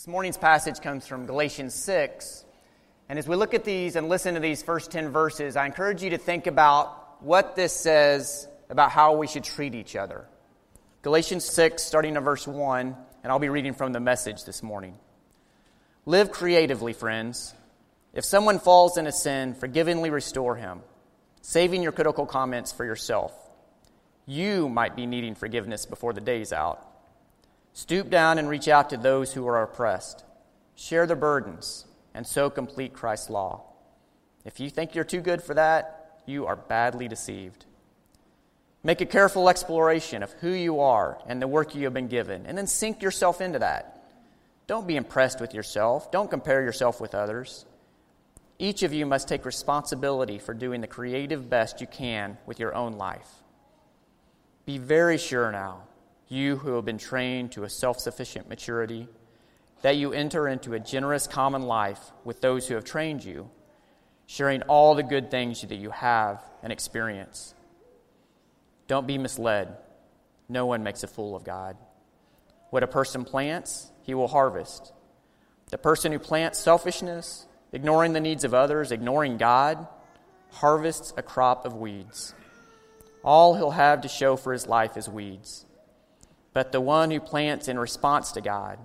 This morning's passage comes from Galatians 6. And as we look at these and listen to these first 10 verses, I encourage you to think about what this says about how we should treat each other. Galatians 6, starting in verse 1, and I'll be reading from the message this morning. Live creatively, friends. If someone falls in a sin, forgivingly restore him, saving your critical comments for yourself. You might be needing forgiveness before the day's out. Stoop down and reach out to those who are oppressed. Share the burdens, and so complete Christ's law. If you think you're too good for that, you are badly deceived. Make a careful exploration of who you are and the work you have been given, and then sink yourself into that. Don't be impressed with yourself. Don't compare yourself with others. Each of you must take responsibility for doing the creative best you can with your own life. Be very sure now, you who have been trained to a self sufficient maturity, that you enter into a generous common life with those who have trained you, sharing all the good things that you have and experience. Don't be misled. No one makes a fool of God. What a person plants, he will harvest. The person who plants selfishness, ignoring the needs of others, ignoring God, harvests a crop of weeds. All he'll have to show for his life is weeds. But the one who plants in response to God,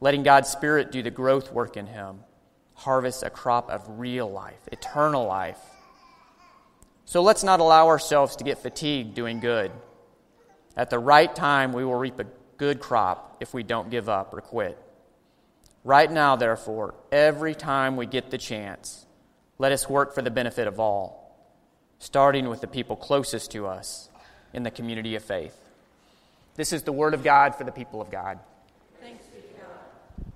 letting God's Spirit do the growth work in him, harvests a crop of real life, eternal life. So let's not allow ourselves to get fatigued doing good. At the right time, we will reap a good crop if we don't give up or quit. Right now, therefore, every time we get the chance, let us work for the benefit of all, starting with the people closest to us in the community of faith. This is the word of God for the people of God. Thanks be to God.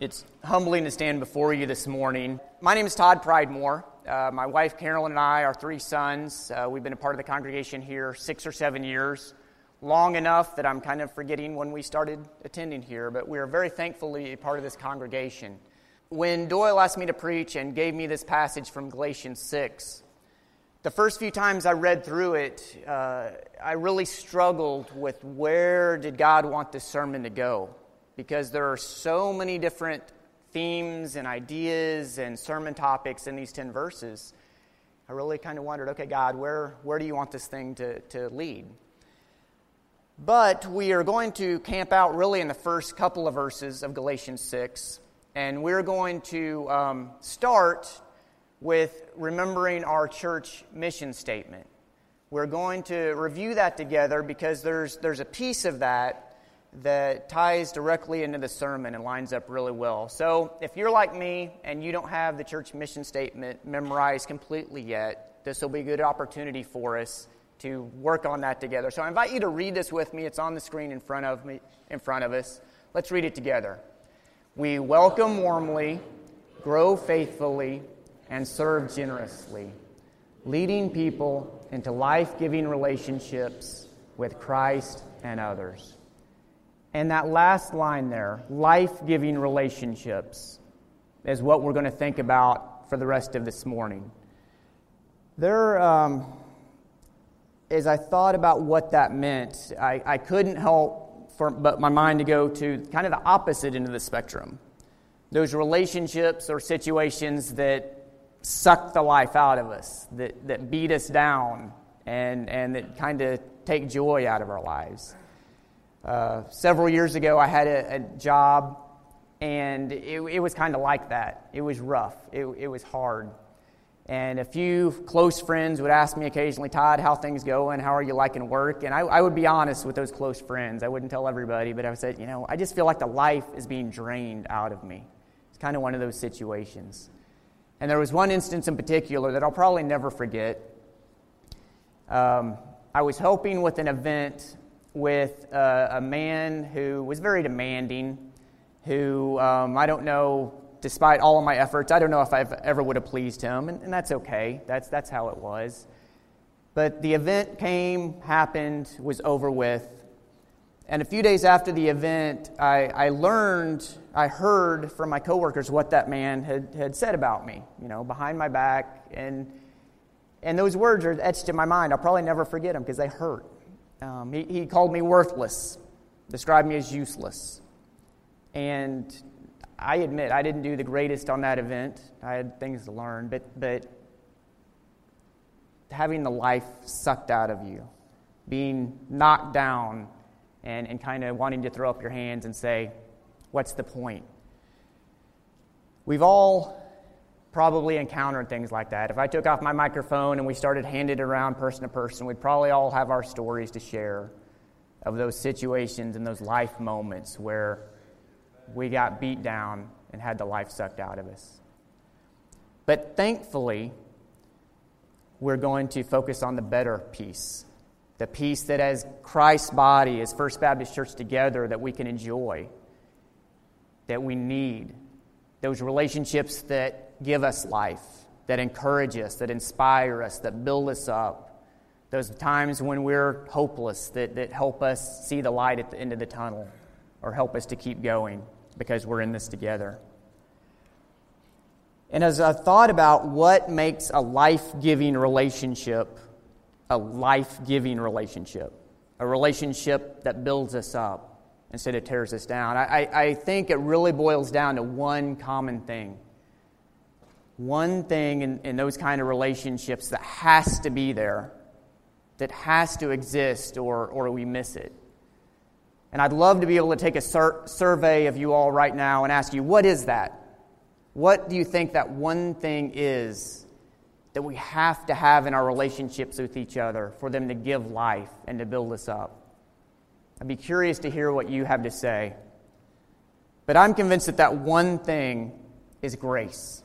It's humbling to stand before you this morning. My name is Todd Pridemore. Uh, my wife Carolyn and I, our three sons, uh, we've been a part of the congregation here six or seven years long enough that I'm kind of forgetting when we started attending here, but we are very thankfully a part of this congregation. When Doyle asked me to preach and gave me this passage from Galatians 6, the first few times I read through it, uh, I really struggled with where did God want this sermon to go? Because there are so many different themes and ideas and sermon topics in these 10 verses. I really kind of wondered, okay, God, where, where do you want this thing to, to lead? But we are going to camp out really in the first couple of verses of Galatians 6, and we're going to um, start with remembering our church mission statement. We're going to review that together because there's, there's a piece of that that ties directly into the sermon and lines up really well. So, if you're like me and you don't have the church mission statement memorized completely yet, this will be a good opportunity for us to work on that together. So I invite you to read this with me. It's on the screen in front of me, in front of us. Let's read it together. We welcome warmly, grow faithfully, and serve generously, leading people into life-giving relationships with Christ and others. And that last line there, life-giving relationships, is what we're going to think about for the rest of this morning. There um, as I thought about what that meant, I, I couldn't help for, but my mind to go to kind of the opposite end of the spectrum. Those relationships or situations that suck the life out of us, that, that beat us down, and, and that kind of take joy out of our lives. Uh, several years ago, I had a, a job, and it, it was kind of like that. It was rough, it, it was hard. And a few close friends would ask me occasionally, Todd, how things going? How are you liking work? And I, I, would be honest with those close friends. I wouldn't tell everybody, but I would say, you know, I just feel like the life is being drained out of me. It's kind of one of those situations. And there was one instance in particular that I'll probably never forget. Um, I was helping with an event with uh, a man who was very demanding, who um, I don't know despite all of my efforts, I don't know if I ever would have pleased him, and, and that's okay. That's, that's how it was. But the event came, happened, was over with. And a few days after the event, I, I learned, I heard from my coworkers what that man had, had said about me, you know, behind my back. And, and those words are etched in my mind. I'll probably never forget them because they hurt. Um, he, he called me worthless, described me as useless And I admit I didn't do the greatest on that event. I had things to learn, but, but having the life sucked out of you, being knocked down, and, and kind of wanting to throw up your hands and say, What's the point? We've all probably encountered things like that. If I took off my microphone and we started handing it around person to person, we'd probably all have our stories to share of those situations and those life moments where we got beat down and had the life sucked out of us. But thankfully, we're going to focus on the better peace. The peace that, as Christ's body, as First Baptist Church together, that we can enjoy, that we need. Those relationships that give us life, that encourage us, that inspire us, that build us up. Those times when we're hopeless, that, that help us see the light at the end of the tunnel or help us to keep going because we're in this together. And as I thought about what makes a life giving relationship a life giving relationship, a relationship that builds us up instead of tears us down, I, I think it really boils down to one common thing. One thing in, in those kind of relationships that has to be there, that has to exist, or, or we miss it. And I'd love to be able to take a sur- survey of you all right now and ask you, what is that? What do you think that one thing is that we have to have in our relationships with each other for them to give life and to build us up? I'd be curious to hear what you have to say. But I'm convinced that that one thing is grace.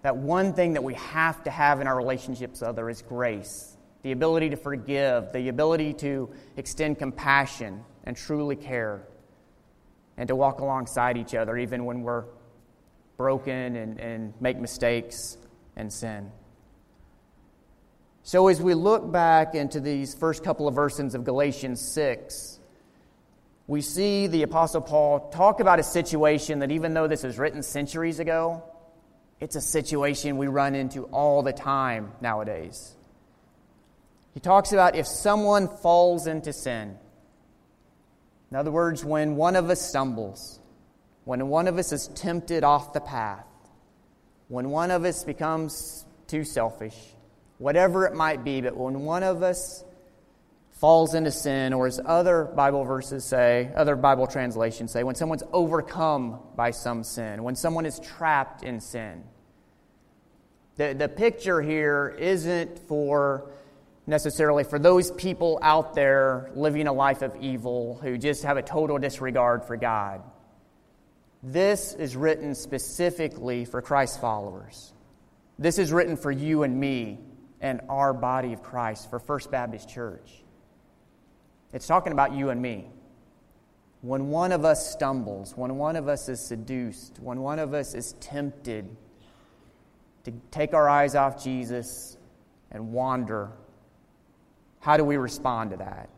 That one thing that we have to have in our relationships with others is grace the ability to forgive, the ability to extend compassion and truly care, and to walk alongside each other even when we're broken and, and make mistakes and sin. So, as we look back into these first couple of verses of Galatians 6, we see the Apostle Paul talk about a situation that, even though this was written centuries ago, it's a situation we run into all the time nowadays. He talks about if someone falls into sin. In other words, when one of us stumbles, when one of us is tempted off the path, when one of us becomes too selfish, whatever it might be, but when one of us falls into sin, or as other Bible verses say, other Bible translations say, when someone's overcome by some sin, when someone is trapped in sin. The, the picture here isn't for necessarily for those people out there living a life of evil who just have a total disregard for God. This is written specifically for Christ's followers. This is written for you and me and our body of Christ, for First Baptist Church. It's talking about you and me. When one of us stumbles, when one of us is seduced, when one of us is tempted to take our eyes off Jesus and wander how do we respond to that?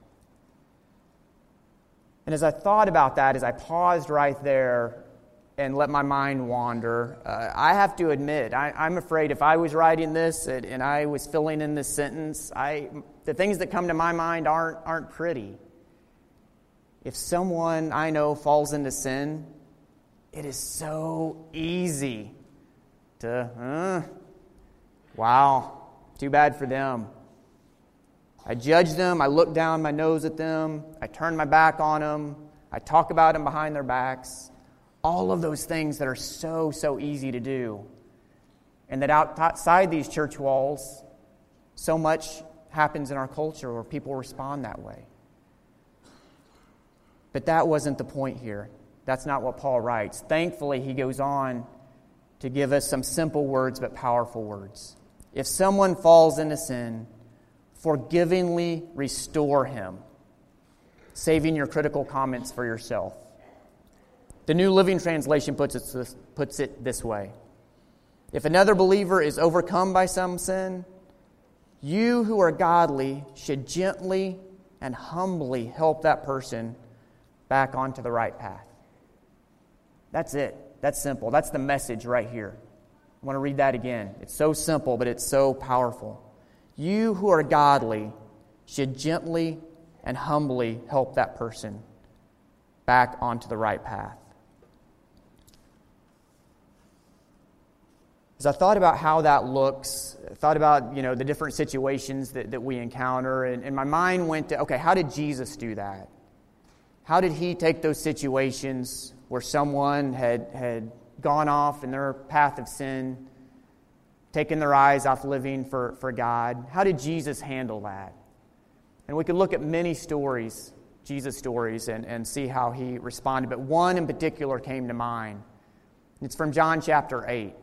And as I thought about that, as I paused right there and let my mind wander, uh, I have to admit, I, am afraid if I was writing this and, and I was filling in this sentence, I, the things that come to my mind aren't, aren't pretty. If someone I know falls into sin, it is so easy to, uh, wow, too bad for them. I judge them. I look down my nose at them. I turn my back on them. I talk about them behind their backs. All of those things that are so, so easy to do. And that outside these church walls, so much happens in our culture where people respond that way. But that wasn't the point here. That's not what Paul writes. Thankfully, he goes on to give us some simple words but powerful words. If someone falls into sin, forgivingly restore him, saving your critical comments for yourself. The New Living Translation puts it, this, puts it this way If another believer is overcome by some sin, you who are godly should gently and humbly help that person back onto the right path. That's it. That's simple. That's the message right here. I want to read that again. It's so simple, but it's so powerful. You who are godly should gently and humbly help that person back onto the right path. As I thought about how that looks, thought about you know the different situations that, that we encounter, and, and my mind went to okay, how did Jesus do that? How did he take those situations where someone had, had gone off in their path of sin, taken their eyes off living for, for God? How did Jesus handle that? And we could look at many stories, Jesus stories, and, and see how he responded, but one in particular came to mind. It's from John chapter 8.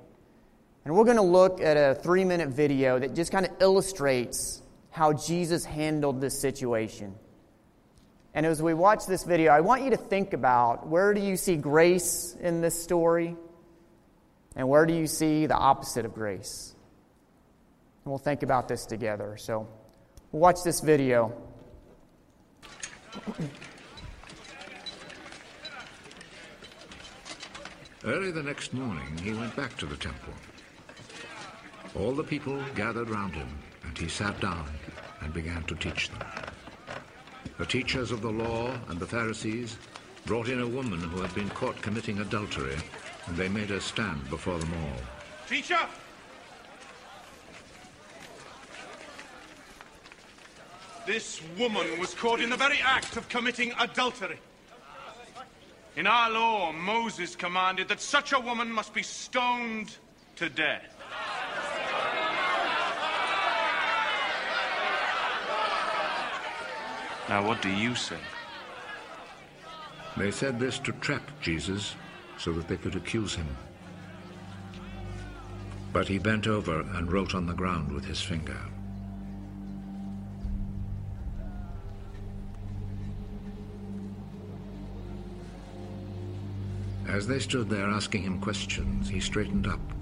And we're going to look at a three minute video that just kind of illustrates how Jesus handled this situation. And as we watch this video, I want you to think about where do you see grace in this story? And where do you see the opposite of grace? And we'll think about this together. So watch this video. Early the next morning, he went back to the temple. All the people gathered round him, and he sat down and began to teach them. The teachers of the law and the Pharisees brought in a woman who had been caught committing adultery, and they made her stand before them all. Teacher! This woman was caught in the very act of committing adultery. In our law, Moses commanded that such a woman must be stoned to death. Now, what do you say? They said this to trap Jesus so that they could accuse him. But he bent over and wrote on the ground with his finger. As they stood there asking him questions, he straightened up.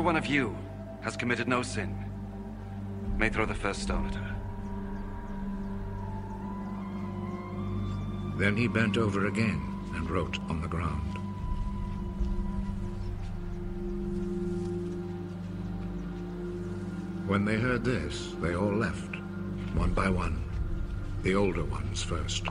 Whichever one of you has committed no sin may throw the first stone at her. Then he bent over again and wrote on the ground. When they heard this, they all left, one by one, the older ones first.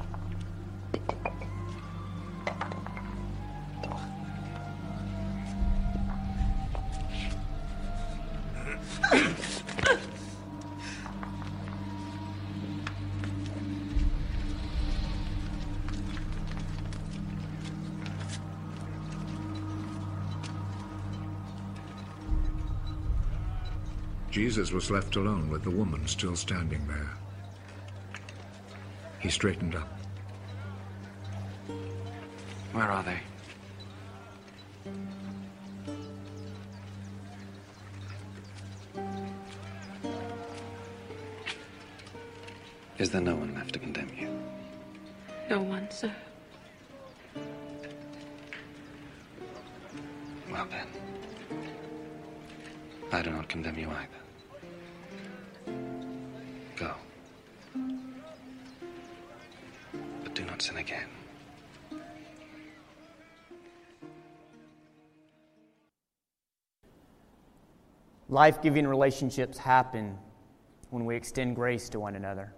Jesus was left alone with the woman still standing there. He straightened up. Where are they? Is there no one left to condemn you? No one, sir. Well then, I do not condemn you either. Life giving relationships happen when we extend grace to one another.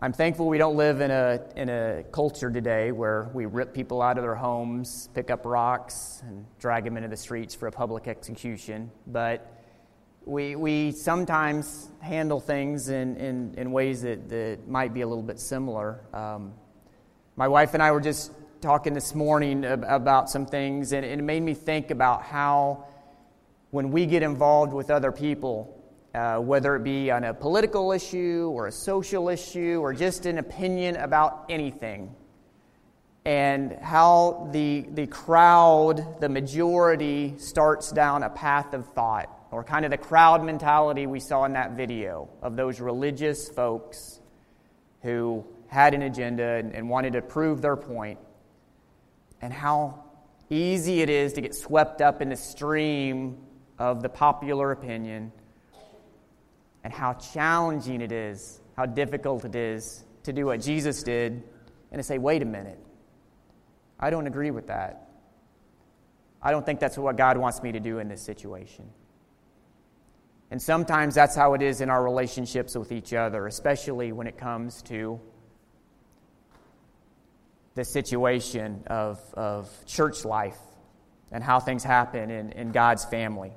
I'm thankful we don't live in a, in a culture today where we rip people out of their homes, pick up rocks, and drag them into the streets for a public execution. But we, we sometimes handle things in, in, in ways that, that might be a little bit similar. Um, my wife and I were just talking this morning about some things, and it made me think about how when we get involved with other people, uh, whether it be on a political issue or a social issue or just an opinion about anything, and how the, the crowd, the majority, starts down a path of thought, or kind of the crowd mentality we saw in that video of those religious folks who had an agenda and, and wanted to prove their point, and how easy it is to get swept up in the stream of the popular opinion and how challenging it is, how difficult it is to do what Jesus did and to say, wait a minute, I don't agree with that. I don't think that's what God wants me to do in this situation. And sometimes that's how it is in our relationships with each other, especially when it comes to the situation of, of church life and how things happen in, in God's family.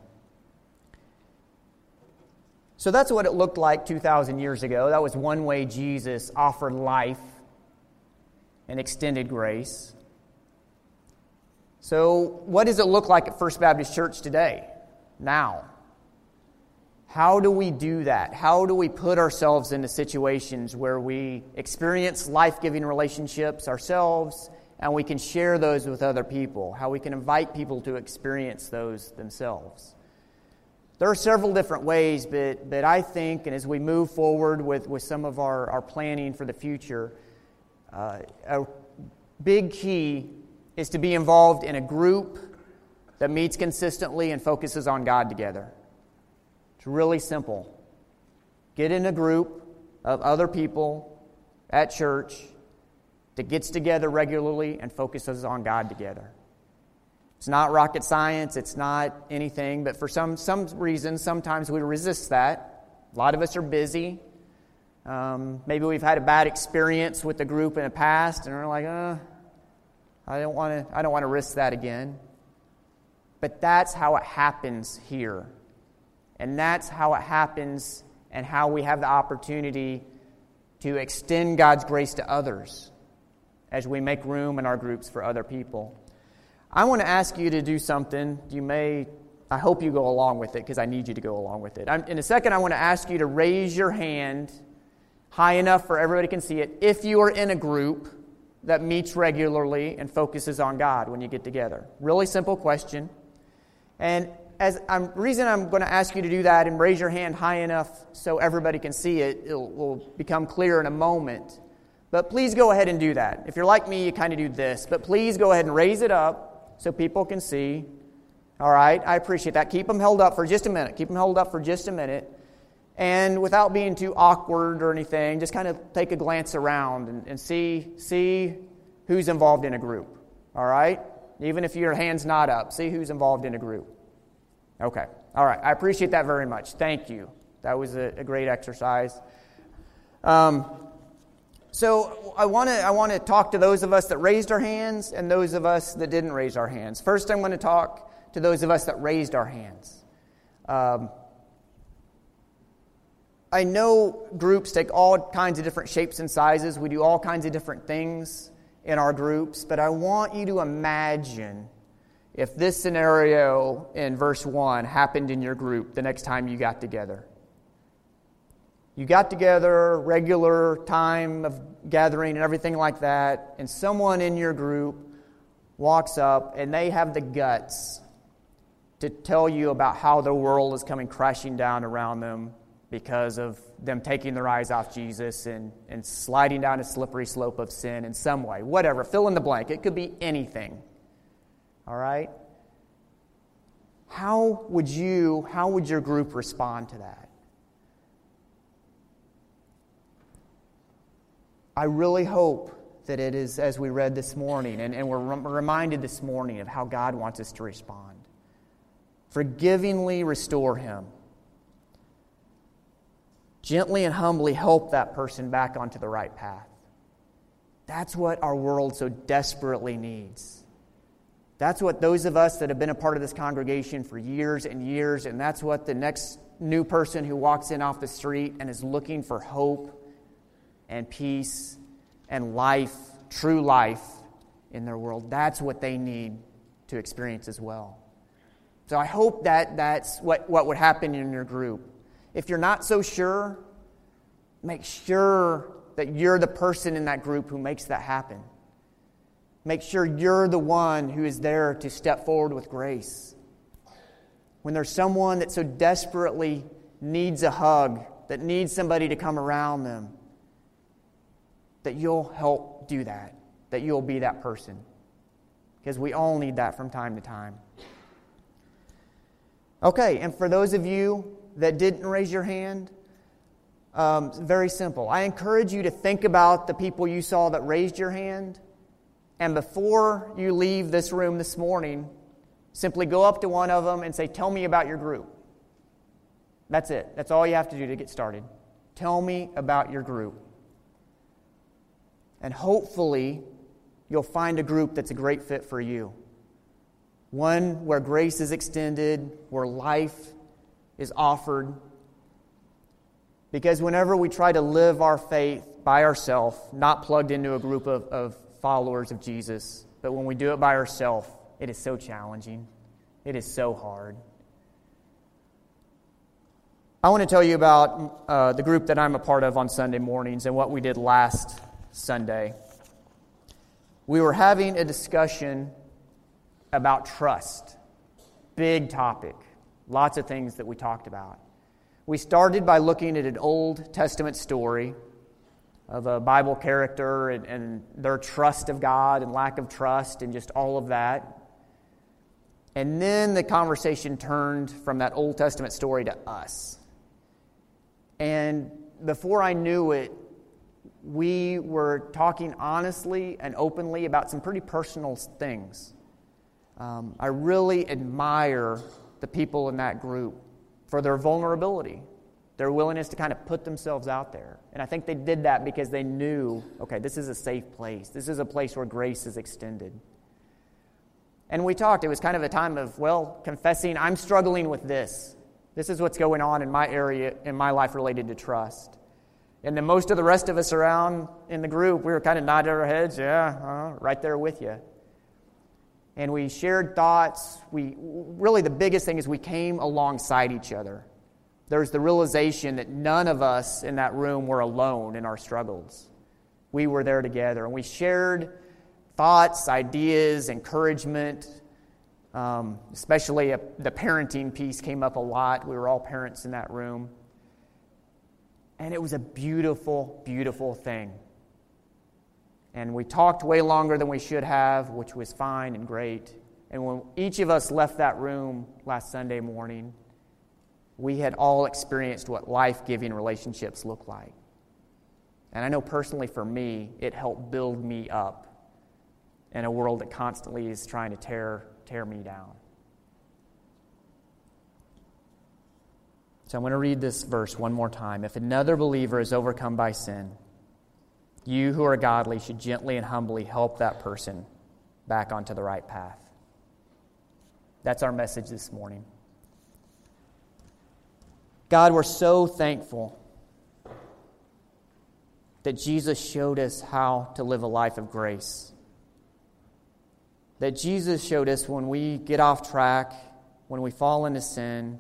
So that's what it looked like 2,000 years ago. That was one way Jesus offered life and extended grace. So, what does it look like at First Baptist Church today, now? How do we do that? How do we put ourselves into situations where we experience life giving relationships ourselves and we can share those with other people? How we can invite people to experience those themselves? There are several different ways, but, but I think, and as we move forward with, with some of our, our planning for the future, uh, a big key is to be involved in a group that meets consistently and focuses on God together. It's really simple. Get in a group of other people at church that gets together regularly and focuses on God together. It's not rocket science, it's not anything, but for some, some reason, sometimes we resist that. A lot of us are busy. Um, maybe we've had a bad experience with the group in the past, and we're like, uh, I don't want to. I don't want to risk that again. But that's how it happens here. And that's how it happens and how we have the opportunity to extend God's grace to others as we make room in our groups for other people. I want to ask you to do something. You may, I hope you go along with it because I need you to go along with it. I'm, in a second, I want to ask you to raise your hand high enough for everybody can see it if you are in a group that meets regularly and focuses on God when you get together. Really simple question. And as I'm, reason I'm going to ask you to do that and raise your hand high enough so everybody can see it, it will become clear in a moment. But please go ahead and do that. If you're like me, you kind of do this. But please go ahead and raise it up so people can see. All right, I appreciate that. Keep them held up for just a minute. Keep them held up for just a minute. And without being too awkward or anything, just kind of take a glance around and, and see, see who's involved in a group. All right? Even if your hand's not up, see who's involved in a group. Okay. All right. I appreciate that very much. Thank you. That was a, a great exercise. Um, so I want to I want to talk to those of us that raised our hands and those of us that didn't raise our hands. First, I'm going to talk to those of us that raised our hands. Um, I know groups take all kinds of different shapes and sizes. We do all kinds of different things in our groups, but I want you to imagine if this scenario in verse 1 happened in your group the next time you got together. You got together, regular time of gathering and everything like that, and someone in your group walks up and they have the guts to tell you about how the world is coming crashing down around them because of them taking their eyes off Jesus and, and sliding down a slippery slope of sin in some way. Whatever, fill in the blank. It could be anything. All right? How would you, how would your group respond to that? I really hope that it is as we read this morning, and, and we're reminded this morning of how God wants us to respond. Forgivingly restore him. Gently and humbly help that person back onto the right path. That's what our world so desperately needs. That's what those of us that have been a part of this congregation for years and years, and that's what the next new person who walks in off the street and is looking for hope and peace and life, true life in their world, that's what they need to experience as well. So I hope that that's what, what would happen in your group. If you're not so sure, make sure that you're the person in that group who makes that happen. Make sure you're the one who is there to step forward with grace. When there's someone that so desperately needs a hug, that needs somebody to come around them, that you'll help do that, that you'll be that person. Because we all need that from time to time. Okay, and for those of you that didn't raise your hand, Um, very simple. I encourage you to think about the people you saw that raised your hand. And before you leave this room this morning, simply go up to one of them and say, Tell me about your group. That's it. That's all you have to do to get started. Tell me about your group. And hopefully, you'll find a group that's a great fit for you. One where grace is extended, where life is offered. Because whenever we try to live our faith by ourselves, not plugged into a group of, of followers of Jesus, but when we do it by ourselves, it is so challenging. It is so hard. I want to tell you about uh, the group that I'm a part of on Sunday mornings and what we did last Sunday. We were having a discussion about trust. Big topic. Lots of things that we talked about. We started by looking at an Old Testament story of a Bible character and, and, their trust of God and lack of trust and just all of that. And then the conversation turned from that Old Testament story to us. And before I knew it, we were talking honestly and openly about some pretty personal things. Um, I really admire the people in that group for their vulnerability, their willingness to kind of put themselves out there. And I think they did that because they knew okay, this is a safe place, this is a place where grace is extended. And we talked, it was kind of a time of, well, confessing, I'm struggling with this. This is what's going on in my area, in my life related to trust. And then most of the rest of us around in the group, we were kind of nodding our heads, yeah, uh, right there with you. And we shared thoughts. We really the biggest thing is we came alongside each other. There's the realization that none of us in that room were alone in our struggles. We were there together, and we shared thoughts, ideas, encouragement. Um, especially a, the parenting piece came up a lot. We were all parents in that room. And it was a beautiful, beautiful thing. And we talked way longer than we should have, which was fine and great. And when each of us left that room last Sunday morning, we had all experienced what life giving relationships look like. And I know personally for me, it helped build me up in a world that constantly is trying to tear, tear me down. So I'm going to read this verse one more time. If another believer is overcome by sin, you who are godly should gently and humbly help that person back onto the right path. That's our message this morning. God, we're so thankful that Jesus showed us how to live a life of grace. That Jesus showed us when we get off track, when we fall into sin,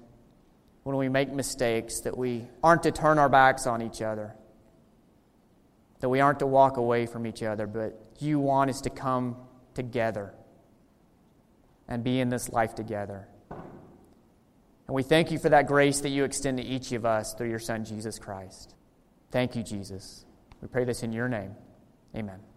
when we make mistakes, that we aren't to turn our backs on each other, that we aren't to walk away from each other, but you want us to come together and be in this life together. And we thank you for that grace that you extend to each of us through your Son, Jesus Christ. Thank you, Jesus. We pray this in your name. Amen.